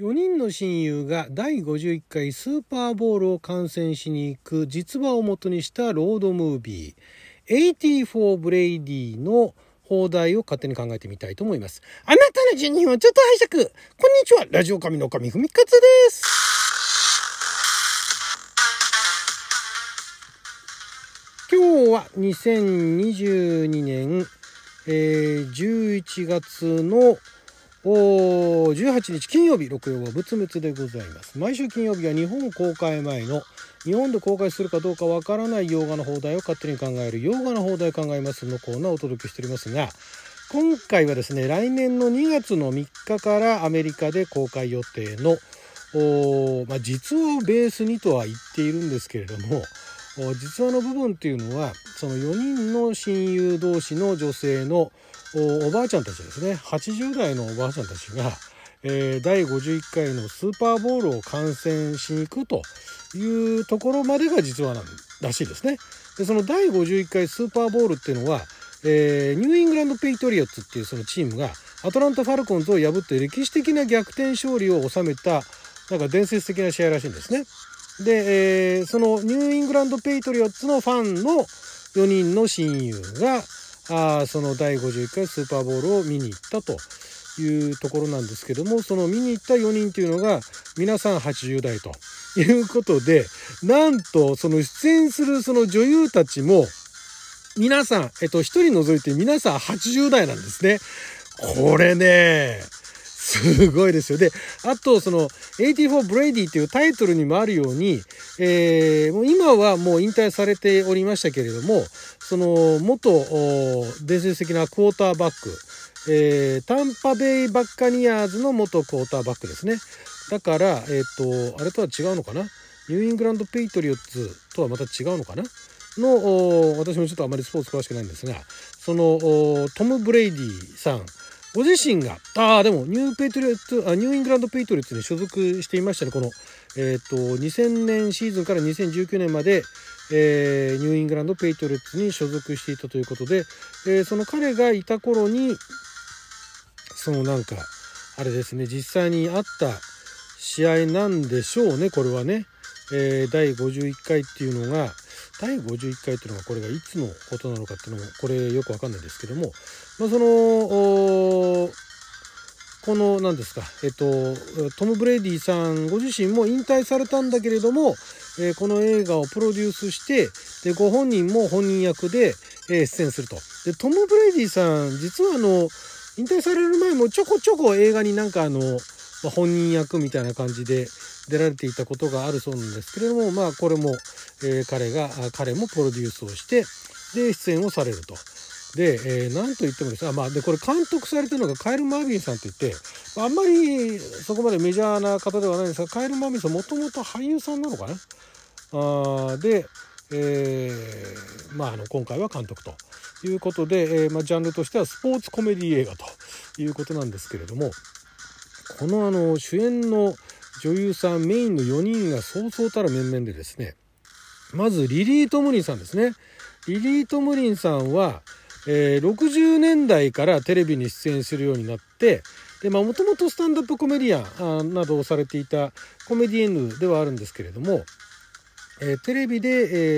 4人の親友が第51回スーパーボウルを観戦しに行く実話をもとにしたロードムービー80 for Brady の邦題を勝手に考えてみたいと思います。あなたの12分をちょっと拝借こんにちはラジオ神の神ふみかつです今日は2022年、えー、11月のお18日金曜日六曜は仏滅でございます。毎週金曜日は日本公開前の日本で公開するかどうかわからない洋画の放題を勝手に考える洋画の放題考えますのコーナーをお届けしておりますが今回はですね来年の2月の3日からアメリカで公開予定のお、まあ、実をベースにとは言っているんですけれども実話の部分っていうのはその4人の親友同士の女性のおばあちゃんたちですね80代のおばあちゃんたちが、えー、第51回のスーパーボウルを観戦しに行くというところまでが実話なんらしいですね。でその第51回スーパーボウルっていうのは、えー、ニューイングランド・ペイトリオッツっていうそのチームがアトランタ・ファルコンズを破って歴史的な逆転勝利を収めたなんか伝説的な試合らしいんですね。で、えー、そのニューイングランド・ペイトリオッツのファンの4人の親友があその第51回スーパーボールを見に行ったというところなんですけどもその見に行った4人というのが皆さん80代ということでなんとその出演するその女優たちも皆さん、えっと、1人除いて皆さん80代なんですね。これねすごいですよ。で、あと、その、84ブレイディっていうタイトルにもあるように、えー、もう今はもう引退されておりましたけれども、その、元、伝説的なクォーターバック、えー、タンパベイバッカニアーズの元クォーターバックですね。だから、えっ、ー、と、あれとは違うのかな？ニューイングランド・ペイトリオッツとはまた違うのかな？の、私もちょっとあまりスポーツ詳しくないんですが、その、トム・ブレイディさん、ご自身が、ああ、でも、ニューペイトリット、あニューイングランドペイトリオッツに所属していましたね。この、えっ、ー、と、2000年シーズンから2019年まで、えー、ニューイングランドペイトリオッツに所属していたということで、えー、その彼がいた頃に、そのなんか、あれですね、実際にあった試合なんでしょうね、これはね。えー、第51回っていうのが、第51回っていうのがこれがいつのことなのかっていうのもこれよくわかんないですけども、まあ、そのこの何ですか、えっと、トム・ブレイディさんご自身も引退されたんだけれども、え、この映画をプロデュースしてでご本人も本人役で、え、出演すると。でトム・ブレイディさん実はあの引退される前もちょこちょこ映画になんかあの、ま、本人役みたいな感じで出られていたことがあるそうなんですけれどもまあこれも、えー、彼が彼もプロデュースをしてで出演をされると。で、えー、なんと言ってもですね、まあ、で、これ監督されてるのがカエル・マービンさんといって、あんまりそこまでメジャーな方ではないんですが、カエル・マービンさんもともと俳優さんなのかな？あで、えー、まあ、あの、今回は監督ということで、えー、まあ、ジャンルとしてはスポーツコメディ映画ということなんですけれども、このあの、主演の女優さんメインの4人がそうそうたる面々でですねまずリリー・トムリンさんですね。リリー・トムリンさんは、えー、60年代からテレビに出演するようになってもともとスタンダップコメディアンなどをされていたコメディエンヌではあるんですけれども、えー、テレビで、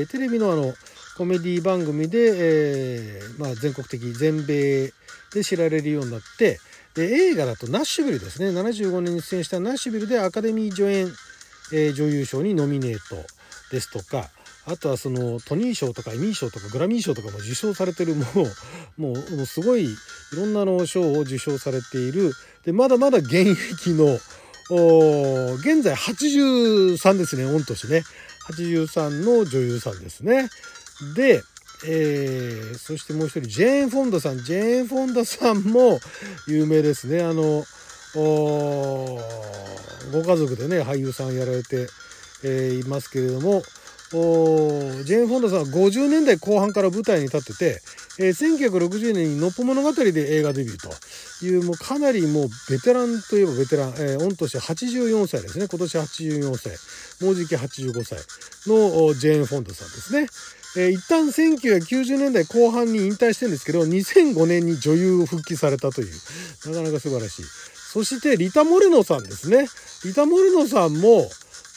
えー、テレビのあのコメディ番組で、えーまあ、全国的全米で知られるようになってで映画だとナッシュビルですね。75年に出演したナッシュビルでアカデミー助演、えー、女優賞にノミネートですとかあとはそのトニー賞とかエミー賞とかグラミー賞とかも受賞されてるもうもうすごいいろんなの賞を受賞されている。でまだまだ現役の現在83ですね御年ね。83の女優さんですね。でえー、そしてもう一人、ジェーン・フォンダさん。ジェーン・フォンダさんも有名ですね。あの、ご家族でね、俳優さんやられて、えー、いますけれども、ジェーン・フォンダさんは50年代後半から舞台に立ってて、えー、1960年にのっぽ物語で映画デビューという、もうかなりもうベテランといえばベテラン、えー、御年84歳ですね。今年84歳。もうじき85歳のジェーン・フォンダさんですね。えー、一旦1990年代後半に引退してるんですけど、2005年に女優を復帰されたという、なかなか素晴らしい。そしてリタ・モレノさんですね。リタ・モレノさんも、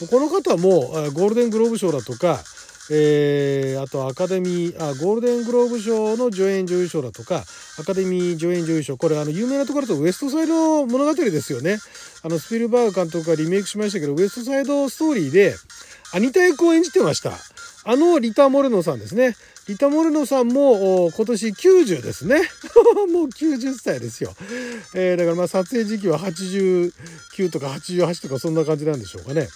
この方もゴールデングローブ賞だとか、えー、あとアカデミーあゴールデングローブ賞の助演女優賞だとかアカデミー助演女優賞これあの有名なところだとウエストサイド物語ですよねあのスピルバーグ監督がリメイクしましたけどウエストサイドストーリーでアニタ役を演じてましたあのリタ・モレノさんですねリタ・モレノさんも今年90ですね もう90歳ですよ、えー、だからまあ撮影時期は89とか88とかそんな感じなんでしょうかね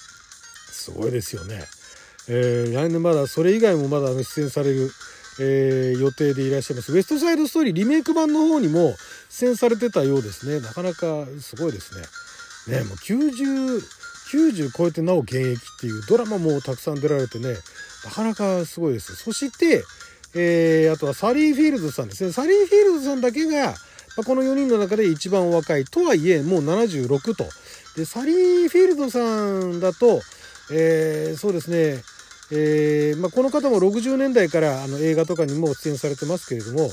すごいですよねえー、来年まだそれ以外もまだ出演される、えー、予定でいらっしゃいます。ウエストサイドストーリーリメイク版の方にも出演されてたようですね。なかなかすごいですね。ね、もう90、90超えてなお現役っていうドラマもたくさん出られてね、なかなかすごいです。そして、えー、あとはサリー・フィールズさんですね。サリー・フィールズさんだけが、まこの4人の中で一番若いとはいえもう76と。で、サリー・フィールドさんだと、えー、そうですね、えー、まあ、この方も60年代からあの映画とかにも出演されてますけれども、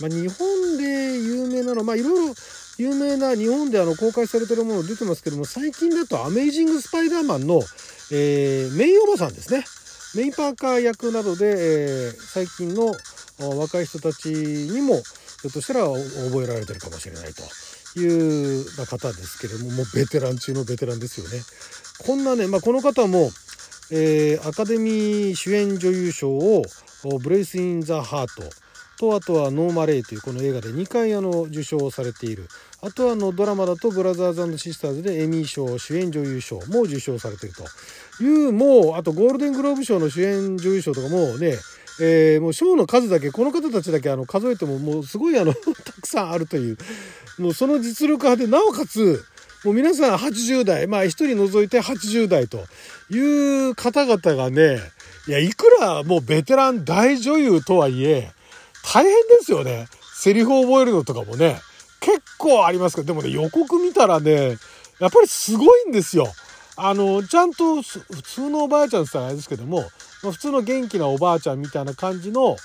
まあ、日本で有名なのまいろいろ有名な日本であの公開されてるもの出てますけども最近だと「アメイジング・スパイダーマンの」えー、メイおばさんですねメイパーカー役などで、え、最近の若い人たちにもひょっとしたら覚えられてるかもしれないという方ですけれどももうベテラン中のベテランですよね。こんなね、まあ、この方もえー、アカデミー主演女優賞を「プレイス・イン・ザ・ハート」とあとは「ノーマ・レイ」というこの映画で2回あの受賞されている。あとはあのドラマだと「ブラザーズシスターズ」でエミー賞主演女優賞も受賞されていると。いうもうあとゴールデングローブ賞の主演女優賞とかもうねえー、もう賞の数だけこの方たちだけあの数えてももうすごいあの たくさんあるという。もうその実力派でなおかつもう皆さん80代、まあ一人除いて80代という方々がね、いや、いくらもうベテラン大女優とはいえ、大変ですよね。セリフを覚えるのとかもね、結構ありますけど、でもね、予告見たらね、やっぱりすごいんですよ。あの、ちゃんと普通のおばあちゃんって言ったらあれですけども、ま、普通の元気なおばあちゃんみたいな感じの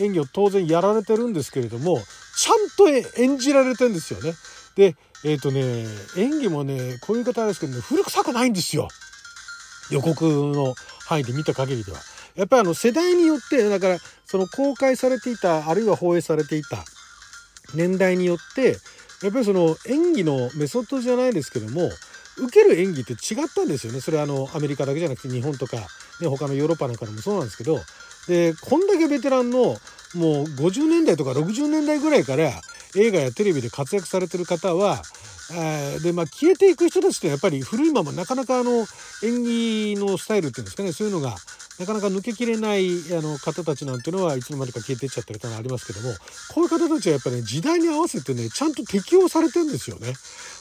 演技を当然やられてるんですけれども、ちゃんと演じられてるんですよね。で、えっ、ー、とね、演技もね、こういう方ですけどね、古臭くないんですよ。予告の範囲で見た限りでは。やっぱりあの世代によって、だからその公開されていた、あるいは放映されていた年代によって、やっぱりその演技のメソッドじゃないですけども、受ける演技って違ったんですよね。それはあのアメリカだけじゃなくて日本とか、ね、他のヨーロッパなんかでもそうなんですけど、で、こんだけベテランのもう50年代とか60年代ぐらいから映画やテレビで活躍されてる方は、で、まあ、消えていく人たちってやっぱり古いままなかなかあの演技のスタイルっていうんですかねそういうのがなかなか抜けきれないあの方たちなんていうのはいつの間にか消えていっちゃったりとかありますけどもこういう方たちはやっぱり、ね、時代に合わせてねちゃんと適応されてんですよね。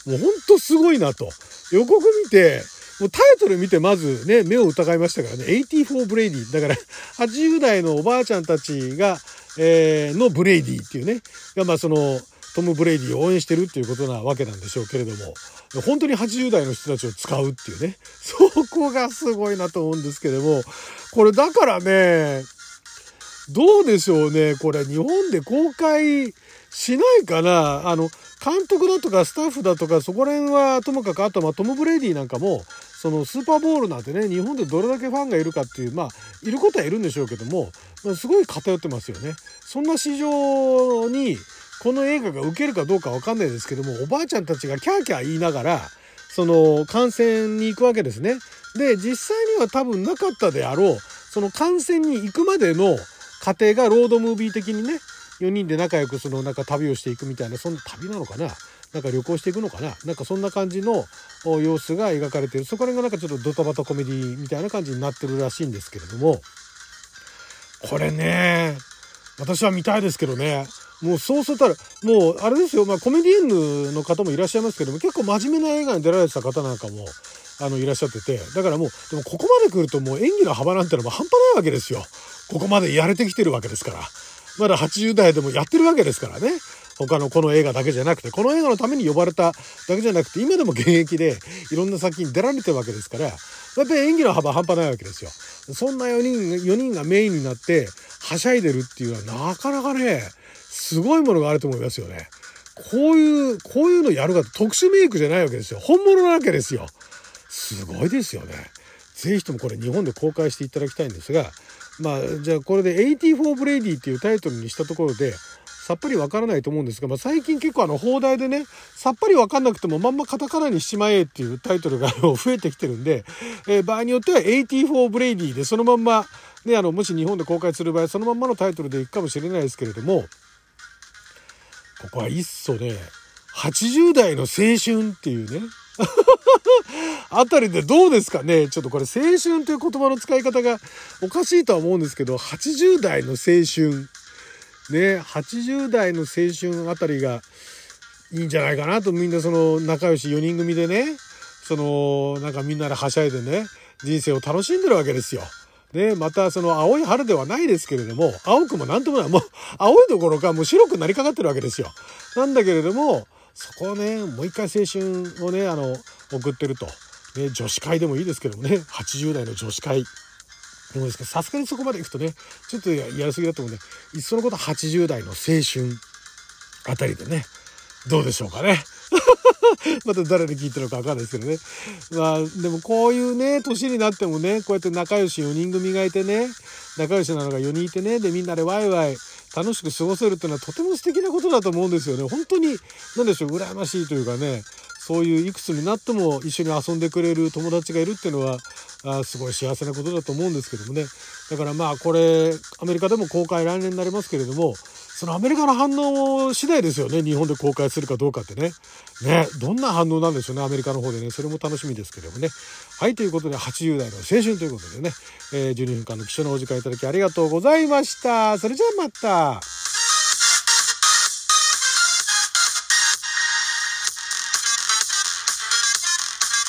もうほんとすごいなと。予告見てもうタイトル見てまずね目を疑いましたからね80 for Brady だから80代のおばあちゃんたちがえー、のブレイディっていうね、がまあその、トム・ブレイディを応援してるっていうことなわけなんでしょうけれども、本当に80代の人たちを使うっていうね、そこがすごいなと思うんですけども、これだからね、どうでしょうね、これ日本で公開しないかな。あの、監督だとかスタッフだとかそこら辺はともかくあとまあトム・ブレイディなんかもそのスーパーボールなんてね日本でどれだけファンがいるかっていうまあいることはいるんでしょうけども、すごい偏ってますよね。そんな市場にこの映画が受けるかどうかわかんないですけどもおばあちゃんたちがキャーキャー言いながらその観戦に行くわけですね。で実際には多分なかったであろうその観戦に行くまでの過程がロードムービー的にね4人で仲良くそのなんか旅をしていくみたいなそんな旅なのかな？なんか旅行していくのかな？なんかそんな感じの様子が描かれてる。そこら辺がなんかちょっとドタバタコメディみたいな感じになってるらしいんですけれども。これね私は見たいですけどね。もうそうするともうあれですよ、まあ、コメディエンヌの方もいらっしゃいますけども結構真面目な映画に出られてた方なんかもあのいらっしゃってて。だからもうでもここまで来るともう演技の幅なんてのも半端ないわけですよ。ここまでやれてきてるわけですから。まだ80代でもやってるわけですからね。他のこの映画だけじゃなくてこの映画のために呼ばれただけじゃなくて今でも現役でいろんな作品に出られてるわけですからやっぱり演技の幅半端ないわけですよ。そんな4人 ,4 人がメインになってはしゃいでるっていうのはなかなかねすごいものがあると思いますよね。こういう、こういうのやるかと特殊メイクじゃないわけですよ。本物なわけですよ。すごいですよね。ぜひともこれ日本で公開していただきたいんですが、まあ、じゃあこれで84ブレイディっていうタイトルにしたところで、さっぱりわからないと思うんですが、まあ、最近結構あの放題でねさっぱりわかんなくてもまんまカタカナにしまえっていうタイトルが増えてきてるんで、えー、場合によっては84ブレイディでそのまんま、ね、あのもし日本で公開する場合そのまんまのタイトルでいくかもしれないですけれどもここは一層ね80代の青春っていうね。あたりでどうですかね。ちょっとこれ青春という言葉の使い方がおかしいとは思うんですけど80代の青春ね、80代の青春あたりがいいんじゃないかなとみんなその仲良し4人組でね、そのなんかみんなではしゃいでね、人生を楽しんでるわけですよ。ね、またその青い春ではないですけれども、青くもなんともない、もう青いどころかもう白くなりかかってるわけですよ。なんだけれども、そこをね、もう一回青春をね、あの、送ってると。ね、女子会でもいいですけどもね、80代の女子会。でもですけど、さすがにそこまで行くとね、ちょっとやりすぎだと思うんで、いっそのこと80代の青春あたりでね、どうでしょうかね。また誰で聞いてるのか分かんないですけどね。まあ、でもこういうね、年になってもね、こうやって仲良し4人組がいてね、仲良しなのが4人いてね、で、みんなでワイワイ楽しく過ごせるっていうのはとても素敵なことだと思うんですよね。本当に、何でしょう、羨ましいというかね、そういういくつになっても一緒に遊んでくれる友達がいるっていうのは、あすごい幸せなことだと思うんですけどもね。だからまあこれ、アメリカでも公開来年になりますけれども、そのアメリカの反応次第ですよね。日本で公開するかどうかってね。ね、どんな反応なんでしょうね。アメリカの方でね。それも楽しみですけどもね。はい、ということで80代の青春ということでね、えー、12分間の貴重なお時間いただきありがとうございました。それじゃあまた。